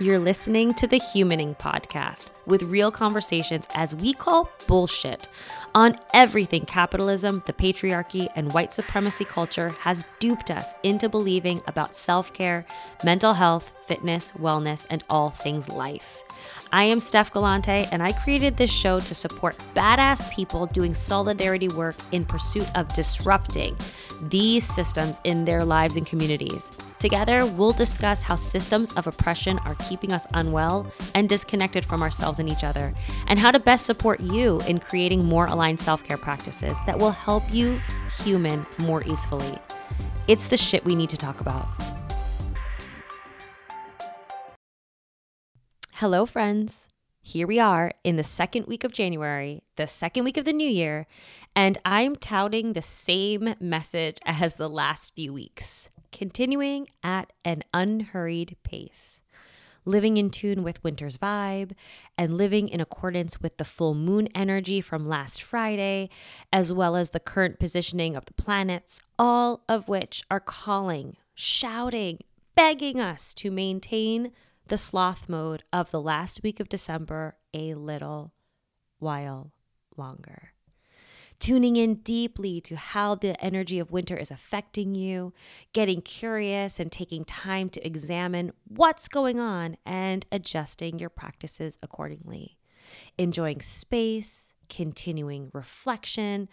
You're listening to the Humaning Podcast with real conversations as we call bullshit on everything capitalism, the patriarchy, and white supremacy culture has duped us into believing about self care, mental health, fitness, wellness, and all things life. I am Steph Galante, and I created this show to support badass people doing solidarity work in pursuit of disrupting these systems in their lives and communities. Together, we'll discuss how systems of oppression are keeping us unwell and disconnected from ourselves and each other, and how to best support you in creating more aligned self care practices that will help you human more easily. It's the shit we need to talk about. Hello, friends. Here we are in the second week of January, the second week of the new year, and I'm touting the same message as the last few weeks, continuing at an unhurried pace, living in tune with winter's vibe and living in accordance with the full moon energy from last Friday, as well as the current positioning of the planets, all of which are calling, shouting, begging us to maintain the sloth mode of the last week of December a little while longer. Tuning in deeply to how the energy of winter is affecting you, getting curious and taking time to examine what's going on and adjusting your practices accordingly. Enjoying space, continuing reflection,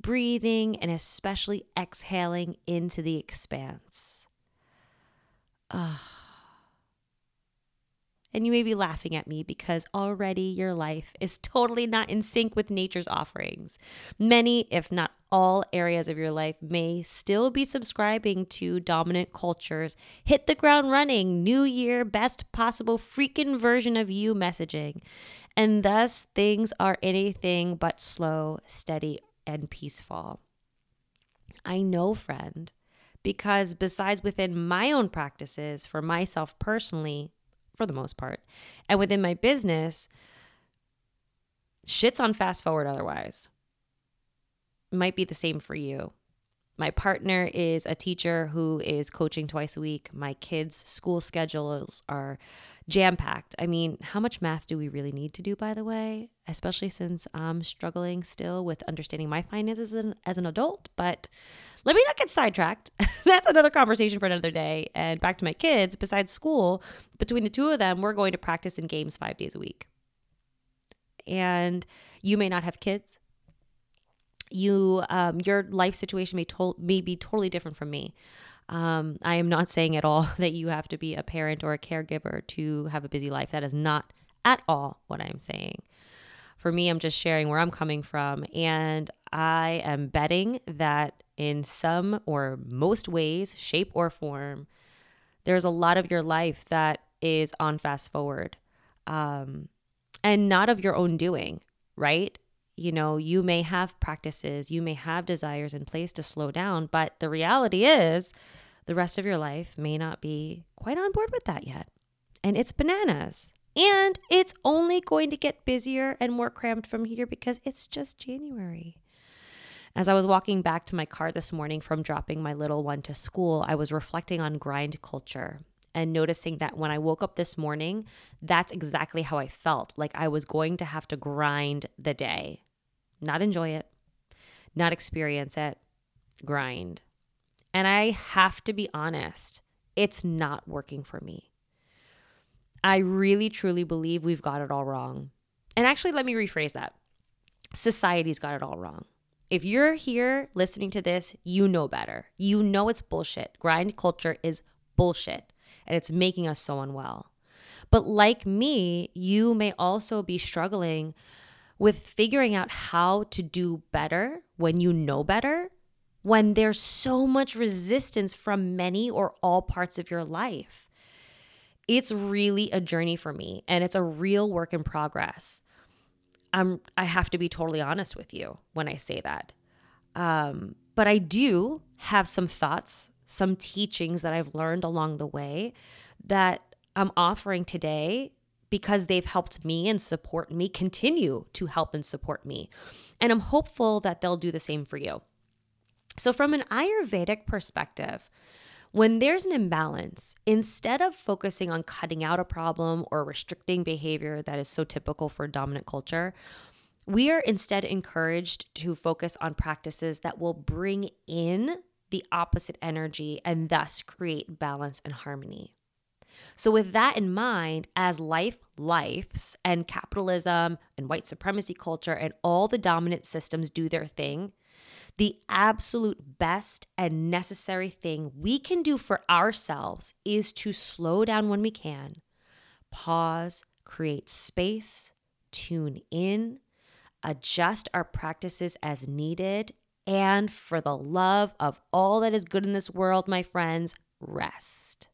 breathing, and especially exhaling into the expanse. Ah. And you may be laughing at me because already your life is totally not in sync with nature's offerings. Many, if not all areas of your life may still be subscribing to dominant cultures, hit the ground running, new year, best possible freaking version of you messaging. And thus, things are anything but slow, steady, and peaceful. I know, friend, because besides within my own practices for myself personally, for the most part. And within my business, shit's on fast forward otherwise. Might be the same for you. My partner is a teacher who is coaching twice a week. My kids' school schedules are jam packed. I mean, how much math do we really need to do, by the way? Especially since I'm struggling still with understanding my finances as an, as an adult. But let me not get sidetracked. That's another conversation for another day. And back to my kids, besides school, between the two of them, we're going to practice in games five days a week. And you may not have kids. You, um, your life situation may, to- may be totally different from me. Um, I am not saying at all that you have to be a parent or a caregiver to have a busy life. That is not at all what I'm saying. For me, I'm just sharing where I'm coming from. And I am betting that in some or most ways, shape or form, there's a lot of your life that is on fast forward um, and not of your own doing, right? You know, you may have practices, you may have desires in place to slow down, but the reality is the rest of your life may not be quite on board with that yet. And it's bananas. And it's only going to get busier and more crammed from here because it's just January. As I was walking back to my car this morning from dropping my little one to school, I was reflecting on grind culture and noticing that when I woke up this morning, that's exactly how I felt. Like I was going to have to grind the day, not enjoy it, not experience it, grind. And I have to be honest, it's not working for me. I really truly believe we've got it all wrong. And actually, let me rephrase that society's got it all wrong. If you're here listening to this, you know better. You know it's bullshit. Grind culture is bullshit and it's making us so unwell. But like me, you may also be struggling with figuring out how to do better when you know better, when there's so much resistance from many or all parts of your life. It's really a journey for me and it's a real work in progress. I'm I have to be totally honest with you when I say that. Um, but I do have some thoughts, some teachings that I've learned along the way that I'm offering today because they've helped me and support me, continue to help and support me. And I'm hopeful that they'll do the same for you. So, from an Ayurvedic perspective, When there's an imbalance, instead of focusing on cutting out a problem or restricting behavior that is so typical for dominant culture, we are instead encouraged to focus on practices that will bring in the opposite energy and thus create balance and harmony. So, with that in mind, as life lives and capitalism and white supremacy culture and all the dominant systems do their thing, the absolute best and necessary thing we can do for ourselves is to slow down when we can, pause, create space, tune in, adjust our practices as needed, and for the love of all that is good in this world, my friends, rest.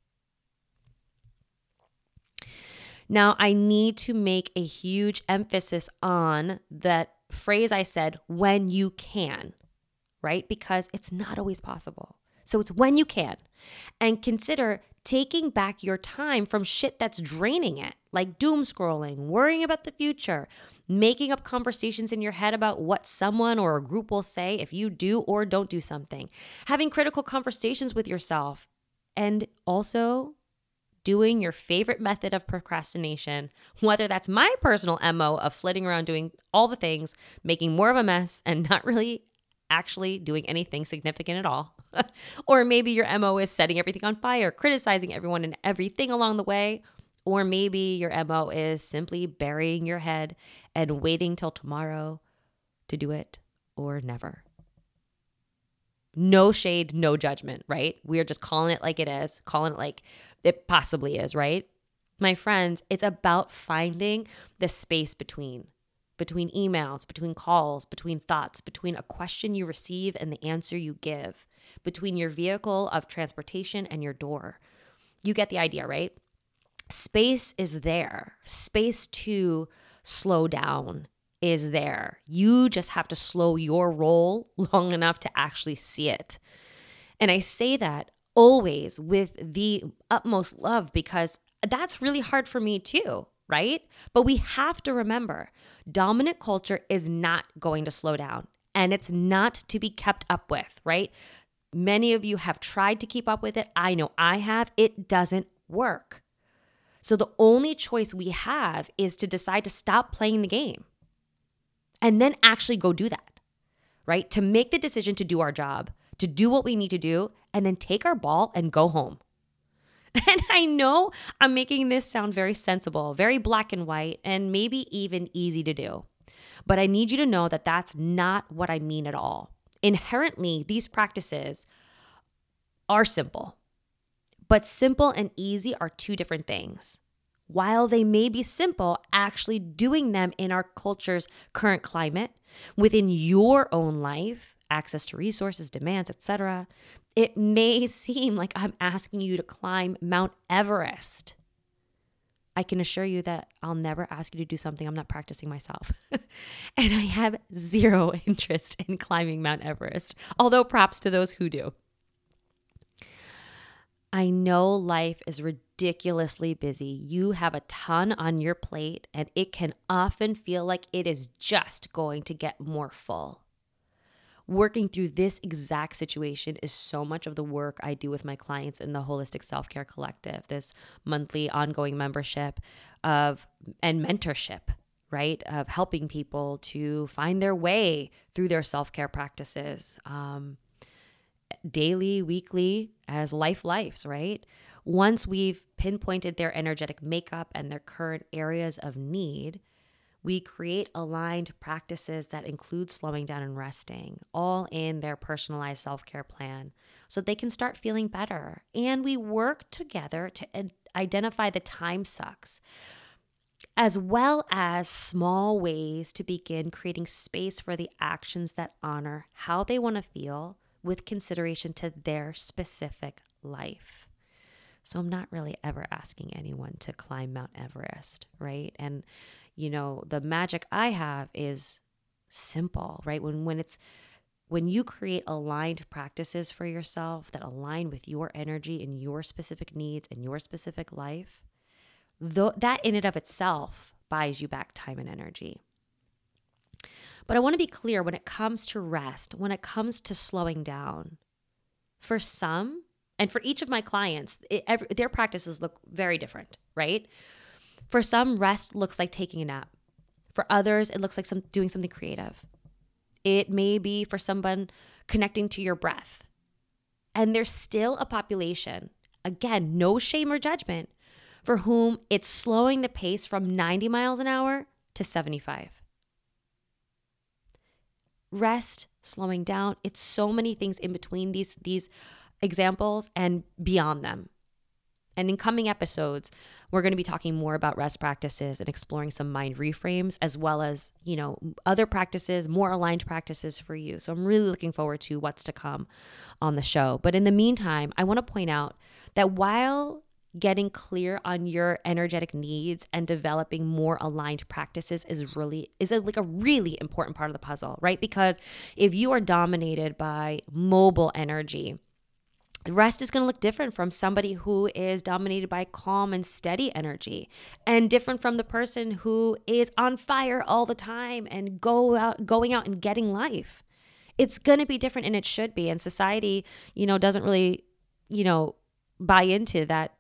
Now, I need to make a huge emphasis on that phrase I said, when you can right? Because it's not always possible. So it's when you can. And consider taking back your time from shit that's draining it, like doom scrolling, worrying about the future, making up conversations in your head about what someone or a group will say if you do or don't do something, having critical conversations with yourself, and also doing your favorite method of procrastination, whether that's my personal MO of flitting around doing all the things, making more of a mess, and not really actually doing anything significant at all. or maybe your MO is setting everything on fire, criticizing everyone and everything along the way. Or maybe your MO is simply burying your head and waiting till tomorrow to do it or never. No shade, no judgment, right? We are just calling it like it is, calling it like it possibly is, right? My friends, it's about finding the space between between emails, between calls, between thoughts, between a question you receive and the answer you give, between your vehicle of transportation and your door. You get the idea, right? Space is there. Space to slow down is there. You just have to slow your roll long enough to actually see it. And I say that always with the utmost love because that's really hard for me too right? But we have to remember dominant culture is not going to slow down and it's not to be kept up with, right? Many of you have tried to keep up with it. I know I have. It doesn't work. So the only choice we have is to decide to stop playing the game and then actually go do that, right? To make the decision to do our job, to do what we need to do, and then take our ball and go home. And I know I'm making this sound very sensible, very black and white, and maybe even easy to do. But I need you to know that that's not what I mean at all. Inherently, these practices are simple, but simple and easy are two different things. While they may be simple, actually doing them in our culture's current climate, within your own life, access to resources, demands, etc., it may seem like I'm asking you to climb Mount Everest. I can assure you that I'll never ask you to do something I'm not practicing myself. and I have zero interest in climbing Mount Everest, although props to those who do. I know life is ridiculously busy. You have a ton on your plate, and it can often feel like it is just going to get more full working through this exact situation is so much of the work I do with my clients in the Holistic Self Care Collective, this monthly ongoing membership of and mentorship, right? Of helping people to find their way through their self care practices um, daily, weekly, as life lives, right? Once we've pinpointed their energetic makeup and their current areas of need, we create aligned practices that include slowing down and resting, all in their personalized self care plan, so they can start feeling better. And we work together to identify the time sucks, as well as small ways to begin creating space for the actions that honor how they want to feel with consideration to their specific life. So I'm not really ever asking anyone to climb Mount Everest, right? And you know, the magic I have is simple, right? When when it's when you create aligned practices for yourself that align with your energy and your specific needs and your specific life, th- that in and of itself buys you back time and energy. But I want to be clear when it comes to rest, when it comes to slowing down, for some, And for each of my clients, it, every, their practices look very different, right? For some, rest looks like taking a nap. For others, it looks like some doing something creative. It may be for someone connecting to your breath. And there's still a population, again, no shame or judgment, for whom it's slowing the pace from 90 miles an hour to 75. Rest, slowing down, it's so many things in between these these examples and beyond them. And in coming episodes, we're going to be talking more about rest practices and exploring some mind reframes as well as, you know, other practices, more aligned practices for you. So I'm really looking forward to what's to come on the show. But in the meantime, I want to point out that while getting clear on your energetic needs and developing more aligned practices is really is a, like a really important part of the puzzle, right? Because if you are dominated by mobile energy, rest is going to look different from somebody who is dominated by calm and steady energy and different from the person who is on fire all the time and go out going out and getting life. It's going to be different and it should be and society you know doesn't really you know buy into that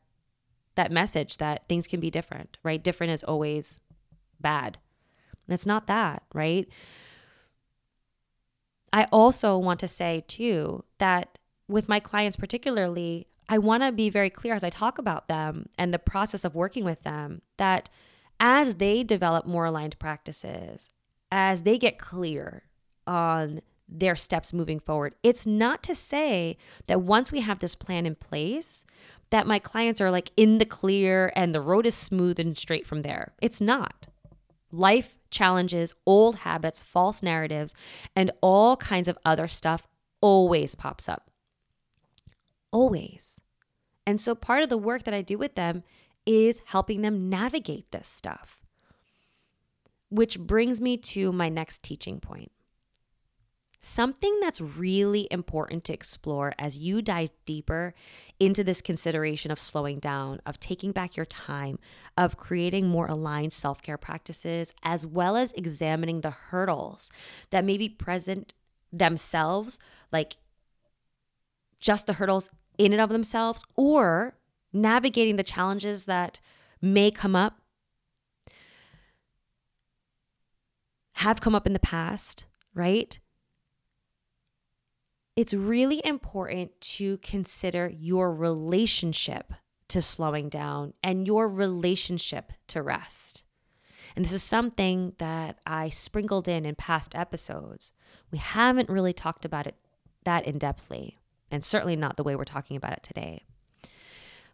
that message that things can be different right? Different is always bad. It's not that right? I also want to say too that with my clients, particularly, I want to be very clear as I talk about them and the process of working with them that as they develop more aligned practices, as they get clear on their steps moving forward, it's not to say that once we have this plan in place, that my clients are like in the clear and the road is smooth and straight from there. It's not. Life challenges, old habits, false narratives, and all kinds of other stuff always pops up always. And so part of the work that I do with them is helping them navigate this stuff. Which brings me to my next teaching point. Something that's really important to explore as you dive deeper into this consideration of slowing down, of taking back your time, of creating more aligned self care practices, as well as examining the hurdles that may be present themselves, like just the hurdles in and of themselves or navigating the challenges that may come up, have come up in the past, right? It's really important to consider your relationship to slowing down and your relationship to rest. And this is something that I sprinkled in in past episodes. We haven't really talked about it that in depthly and certainly not the way we're talking about it today.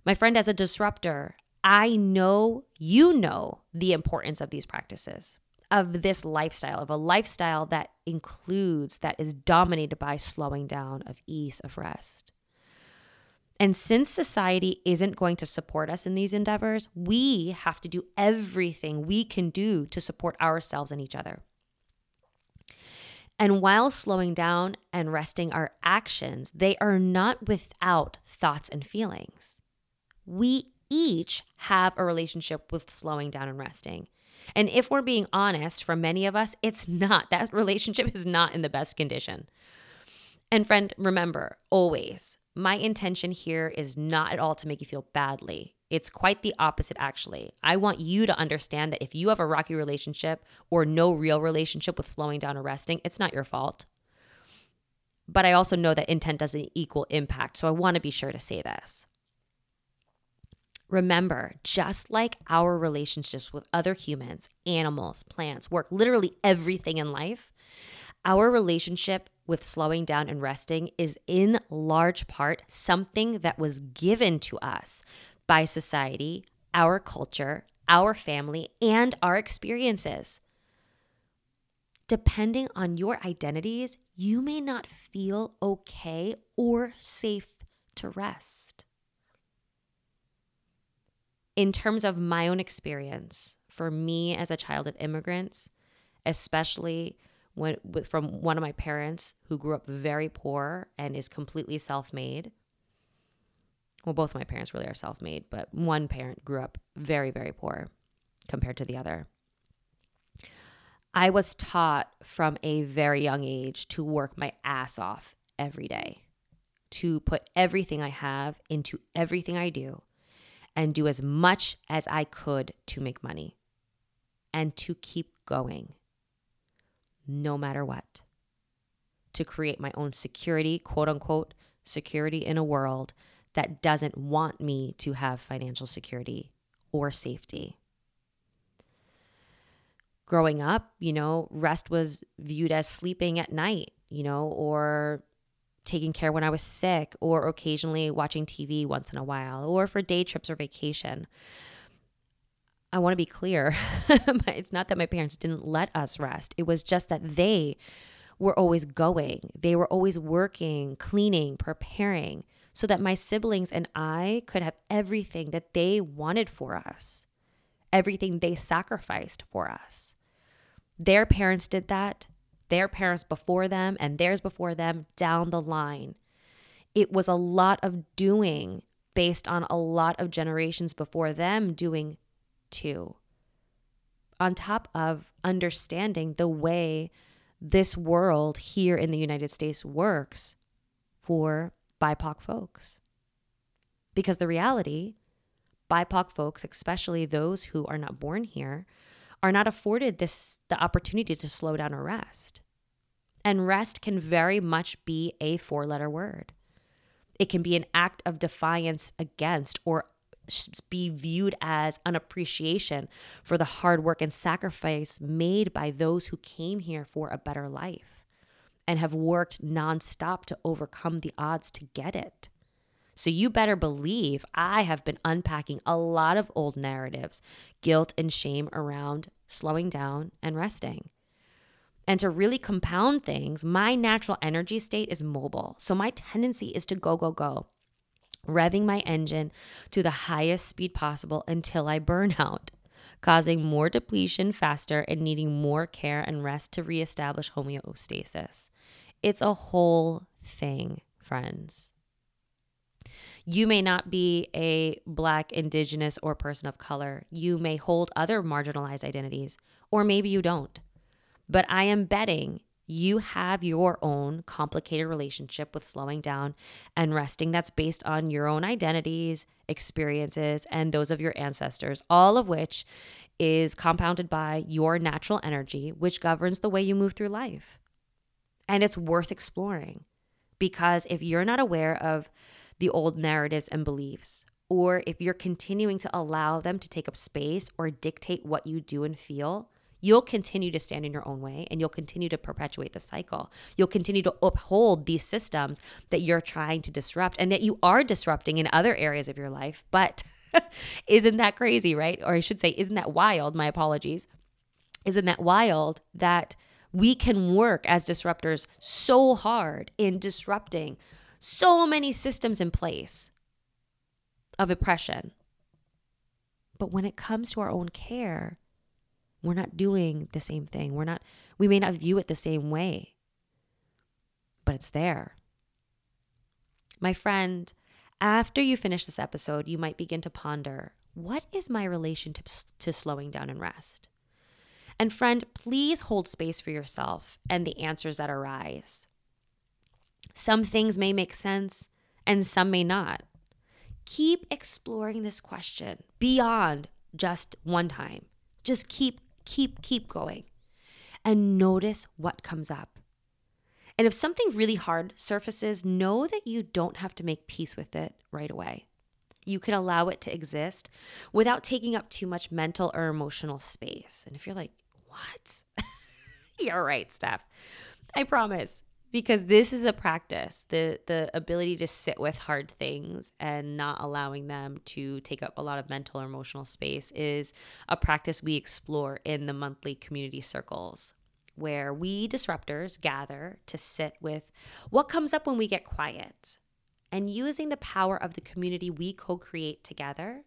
My friend, as a disruptor, I know you know the importance of these practices, of this lifestyle, of a lifestyle that includes, that is dominated by slowing down, of ease, of rest. And since society isn't going to support us in these endeavors, we have to do everything we can do to support ourselves and each other. And while slowing down and resting our actions, they are not without thoughts and feelings. We each have a relationship with slowing down and resting. And if we're being honest, for many of us, it's not. That relationship is not in the best condition. And friend, remember always, my intention here is not at all to make you feel badly. It's quite the opposite, actually. I want you to understand that if you have a rocky relationship or no real relationship with slowing down or resting, it's not your fault. But I also know that intent doesn't equal impact. So I want to be sure to say this. Remember, just like our relationships with other humans, animals, plants, work, literally everything in life, our relationship with slowing down and resting is in large part something that was given to us by society, our culture, our family, and our experiences. Depending on your identities, you may not feel okay or safe to rest. In terms of my own experience, for me as a child of immigrants, especially when, from one of my parents who grew up very poor and is completely self made, well, both my parents really are self made, but one parent grew up very, very poor compared to the other. I was taught from a very young age to work my ass off every day, to put everything I have into everything I do and do as much as I could to make money and to keep going no matter what. To create my own security, quote unquote, security in a world that doesn't want me to have financial security or safety. Growing up, you know, rest was viewed as sleeping at night, you know, or taking care when I was sick, or occasionally watching TV once in a while, or for day trips or vacation. I want to be clear. it's not that my parents didn't let us rest, it was just that they were always going. They were always working, cleaning, preparing, so that my siblings and I could have everything that they wanted for us, everything they sacrificed for us. Their parents did that, their parents before them, and theirs before them down the line. It was a lot of doing based on a lot of generations before them doing too. On top of understanding the way this world here in the United States works for BIPOC folks. Because the reality, BIPOC folks, especially those who are not born here, are not afforded this the opportunity to slow down or rest. And rest can very much be a four-letter word. It can be an act of defiance against or be viewed as an appreciation for the hard work and sacrifice made by those who came here for a better life and have worked nonstop to overcome the odds to get it. So you better believe I have been unpacking a lot of old narratives, guilt and shame around slowing down and resting. And to really compound things, my natural energy state is mobile. So my tendency is to go, go, go revving my engine to the highest speed possible until I burn out, causing more depletion faster and needing more care and rest to reestablish homeostasis. It's a whole thing, friends. You may not be a Black, Indigenous, or person of color. You may hold other marginalized identities, or maybe you don't. But I am betting you have your own complicated relationship with slowing down and resting that's based on your own identities, experiences, and those of your ancestors, all of which is compounded by your natural energy, which governs the way you move through life. And it's worth exploring because if you're not aware of the old narratives and beliefs, or if you're continuing to allow them to take up space or dictate what you do and feel, you'll continue to stand in your own way and you'll continue to perpetuate the cycle. You'll continue to uphold these systems that you're trying to disrupt and that you are disrupting in other areas of your life. But isn't that crazy, right? Or I should say, isn't that wild? My apologies. Isn't that wild that we can work as disruptors so hard in disrupting so many systems in place of oppression? But when it comes to our own care, we're not doing the same thing. We're not, we may not view it the same way, but it's there. My friend, after you finish this episode, you might begin to ponder what is my relationship to slowing down and rest? And friend, please hold space for yourself and the answers that arise. Some things may make sense and some may not. Keep exploring this question beyond just one time. Just keep keep, keep going and notice what comes up. And if something really hard surfaces, know that you don't have to make peace with it right away. You can allow it to exist without taking up too much mental or emotional space. And if you're like, what? you're right, Steph. I promise because this is a practice the the ability to sit with hard things and not allowing them to take up a lot of mental or emotional space is a practice we explore in the monthly community circles where we disruptors gather to sit with what comes up when we get quiet and using the power of the community we co-create together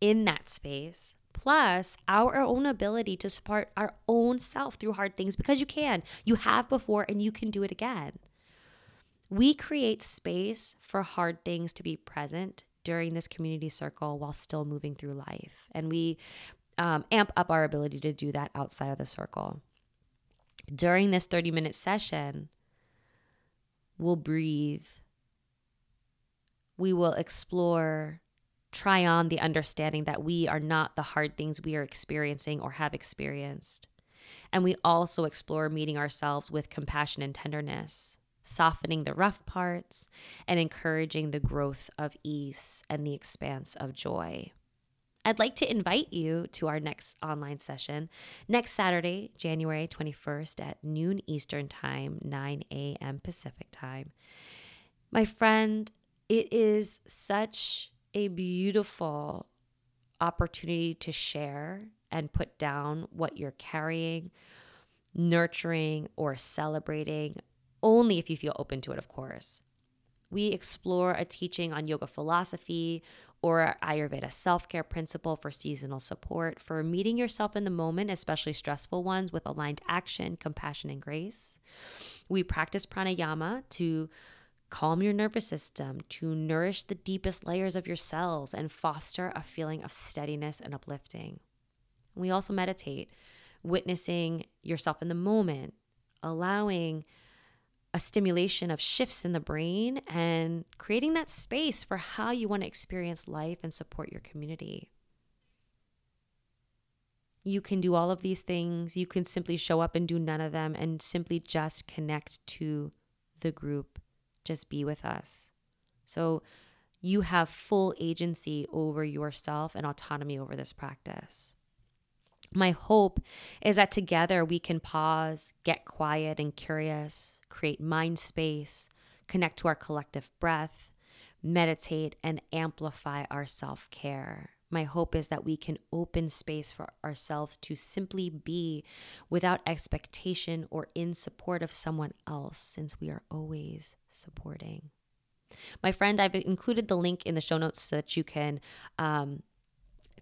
in that space plus our own ability to support our own self through hard things because you can. You have before and you can do it again. We create space for hard things to be present during this community circle while still moving through life. And we um, amp up our ability to do that outside of the circle. During this 30 minute session, we'll breathe we will explore, try on the understanding that we are not the hard things we are experiencing or have experienced. And we also explore meeting ourselves with compassion and tenderness, softening the rough parts, and encouraging the growth of ease and the expanse of joy. I'd like to invite you to our next online session next Saturday, January 21st at noon Eastern Time, 9 a.m. Pacific Time. My friend, it is such a beautiful opportunity to share and put down what you're carrying, nurturing, or celebrating, only if you feel open to it, of course. We explore a teaching on yoga philosophy or Ayurveda self care principle for seasonal support, for meeting yourself in the moment, especially stressful ones, with aligned action, compassion, and grace. We practice pranayama to calm your nervous system, to nourish the deepest layers of your cells, and foster a feeling of steadiness and uplifting. We also meditate, witnessing yourself in the moment, allowing a stimulation of shifts in the brain and creating that space for how you want to experience life and support your community. You can do all of these things. You can simply show up and do none of them and simply just connect to the group. Just be with us. So you have full agency over yourself and autonomy over this practice. My hope is that together we can pause, get quiet and curious, create mind space, connect to our collective breath, meditate, and amplify our self care. My hope is that we can open space for ourselves to simply be without expectation or in support of someone else, since we are always supporting. My friend, I've included the link in the show notes so that you can um,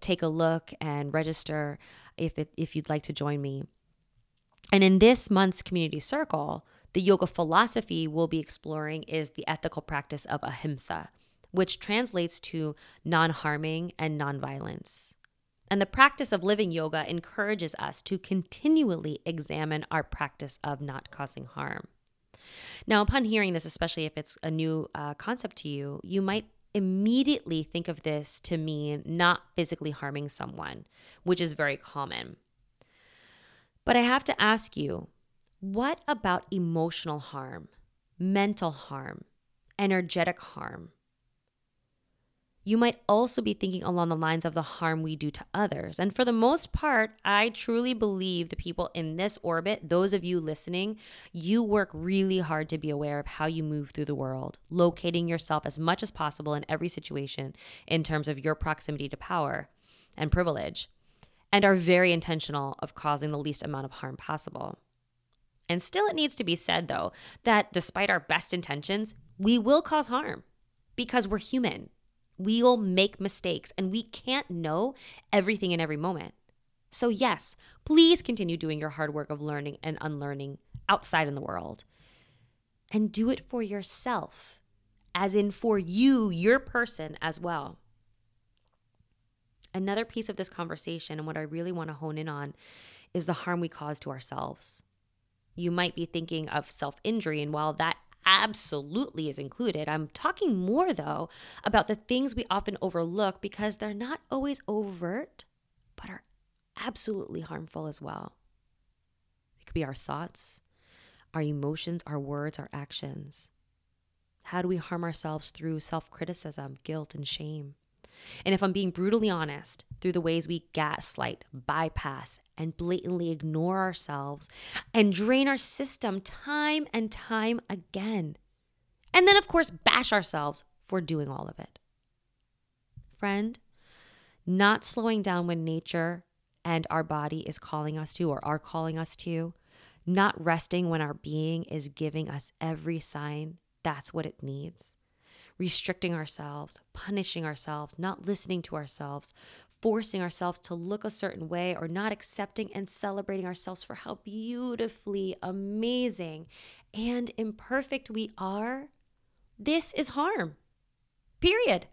take a look and register if, it, if you'd like to join me. And in this month's community circle, the yoga philosophy we'll be exploring is the ethical practice of ahimsa, which translates to non harming and non violence. And the practice of living yoga encourages us to continually examine our practice of not causing harm. Now, upon hearing this, especially if it's a new uh, concept to you, you might immediately think of this to mean not physically harming someone, which is very common. But I have to ask you what about emotional harm, mental harm, energetic harm? You might also be thinking along the lines of the harm we do to others. And for the most part, I truly believe the people in this orbit, those of you listening, you work really hard to be aware of how you move through the world, locating yourself as much as possible in every situation in terms of your proximity to power and privilege, and are very intentional of causing the least amount of harm possible. And still, it needs to be said, though, that despite our best intentions, we will cause harm because we're human. We'll make mistakes and we can't know everything in every moment. So, yes, please continue doing your hard work of learning and unlearning outside in the world. And do it for yourself, as in for you, your person as well. Another piece of this conversation, and what I really want to hone in on, is the harm we cause to ourselves you might be thinking of self injury. And while that absolutely is included, I'm talking more though about the things we often overlook because they're not always overt, but are absolutely harmful as well. It could be our thoughts, our emotions, our words, our actions. How do we harm ourselves through self criticism, guilt, and shame? And if I'm being brutally honest, through the ways we gaslight, bypass, and blatantly ignore ourselves and drain our system time and time again. And then, of course, bash ourselves for doing all of it. Friend, not slowing down when nature and our body is calling us to or are calling us to, not resting when our being is giving us every sign that's what it needs restricting ourselves, punishing ourselves, not listening to ourselves, forcing ourselves to look a certain way, or not accepting and celebrating ourselves for how beautifully amazing and imperfect we are, this is harm. Period.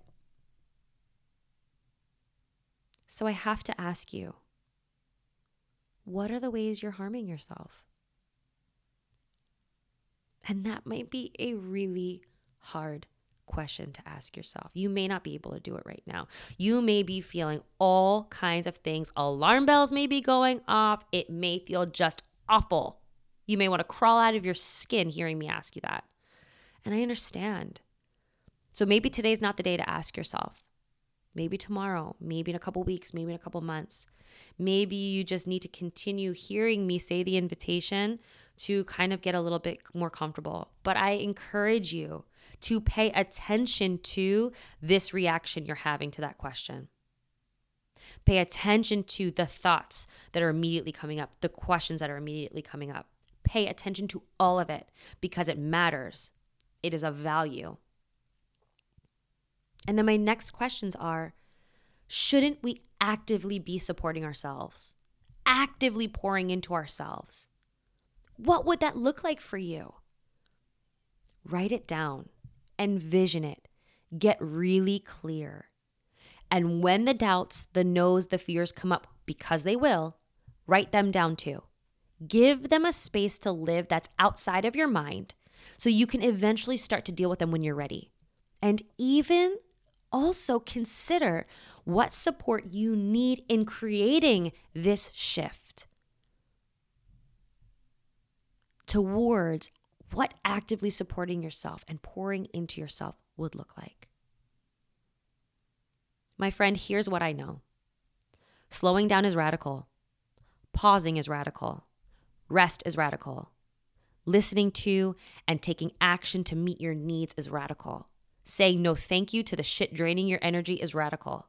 So I have to ask you what are the ways you're harming yourself? And that might be a really hard question to ask yourself. You may not be able to do it right now. You may be feeling all kinds of things. Alarm bells may be going off. It may feel just awful. You may want to crawl out of your skin hearing me ask you that. And I understand. So maybe today's not the day to ask yourself. Maybe tomorrow, maybe in a couple weeks, maybe in a couple months. Maybe you just need to continue hearing me say the invitation to kind of get a little bit more comfortable. But I encourage you to pay attention to this reaction you're having to that question. Pay attention to the thoughts that are immediately coming up, the questions that are immediately coming up. Pay attention to all of it because it matters. It is of value. And then my next questions are shouldn't we actively be supporting ourselves? Actively pouring into ourselves? What would that look like for you? Write it down, envision it, get really clear. And when the doubts, the no's, the fears come up, because they will, write them down too. Give them a space to live that's outside of your mind so you can eventually start to deal with them when you're ready. And even also consider what support you need in creating this shift towards what actively supporting yourself and pouring into yourself would look like. My friend, here's what I know slowing down is radical, pausing is radical, rest is radical, listening to and taking action to meet your needs is radical. Saying no thank you to the shit draining your energy is radical.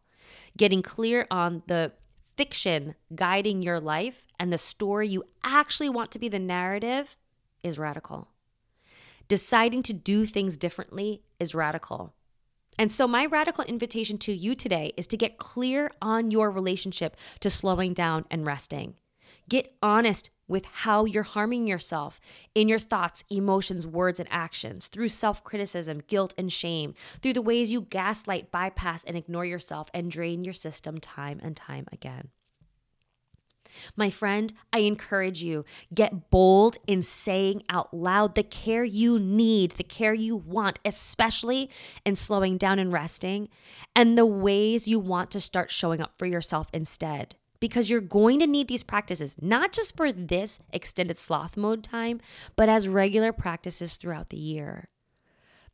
Getting clear on the fiction guiding your life and the story you actually want to be the narrative is radical. Deciding to do things differently is radical. And so, my radical invitation to you today is to get clear on your relationship to slowing down and resting. Get honest with how you're harming yourself in your thoughts, emotions, words, and actions through self criticism, guilt, and shame, through the ways you gaslight, bypass, and ignore yourself and drain your system time and time again. My friend, I encourage you, get bold in saying out loud the care you need, the care you want, especially in slowing down and resting, and the ways you want to start showing up for yourself instead because you're going to need these practices, not just for this extended sloth mode time, but as regular practices throughout the year.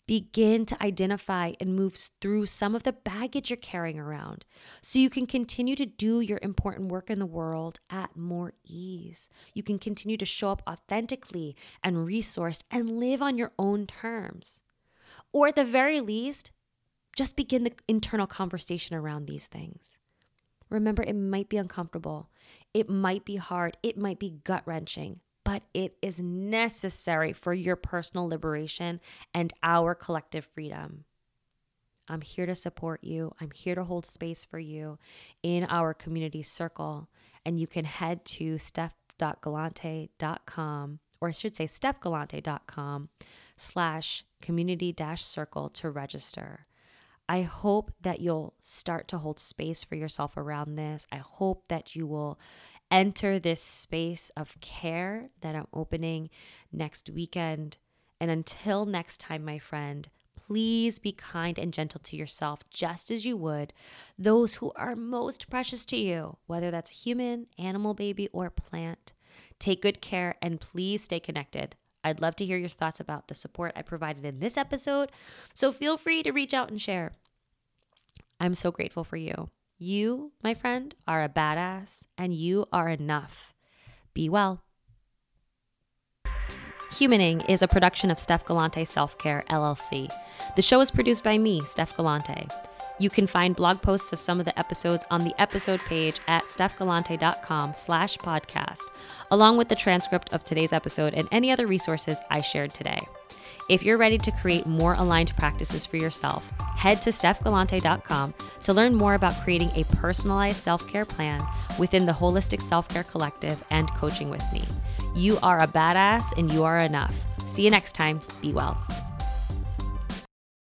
Begin to identify and move through some of the baggage you're carrying around so you can continue to do your important work in the world at more ease. You can continue to show up authentically and resourced and live on your own terms. Or at the very least, just begin the internal conversation around these things. Remember, it might be uncomfortable, it might be hard, it might be gut wrenching, but it is necessary for your personal liberation and our collective freedom. I'm here to support you. I'm here to hold space for you in our community circle. And you can head to steph.galante.com, or I should say stephgalante.com slash community dash circle to register. I hope that you'll start to hold space for yourself around this. I hope that you will enter this space of care that I'm opening next weekend. And until next time, my friend, please be kind and gentle to yourself, just as you would those who are most precious to you, whether that's a human, animal, baby, or plant. Take good care and please stay connected. I'd love to hear your thoughts about the support I provided in this episode, so feel free to reach out and share. I'm so grateful for you. You, my friend, are a badass and you are enough. Be well. Humaning is a production of Steph Galante Self Care LLC. The show is produced by me, Steph Galante. You can find blog posts of some of the episodes on the episode page at stephgalante.com slash podcast, along with the transcript of today's episode and any other resources I shared today. If you're ready to create more aligned practices for yourself, head to stephgalante.com to learn more about creating a personalized self care plan within the Holistic Self Care Collective and coaching with me. You are a badass and you are enough. See you next time. Be well.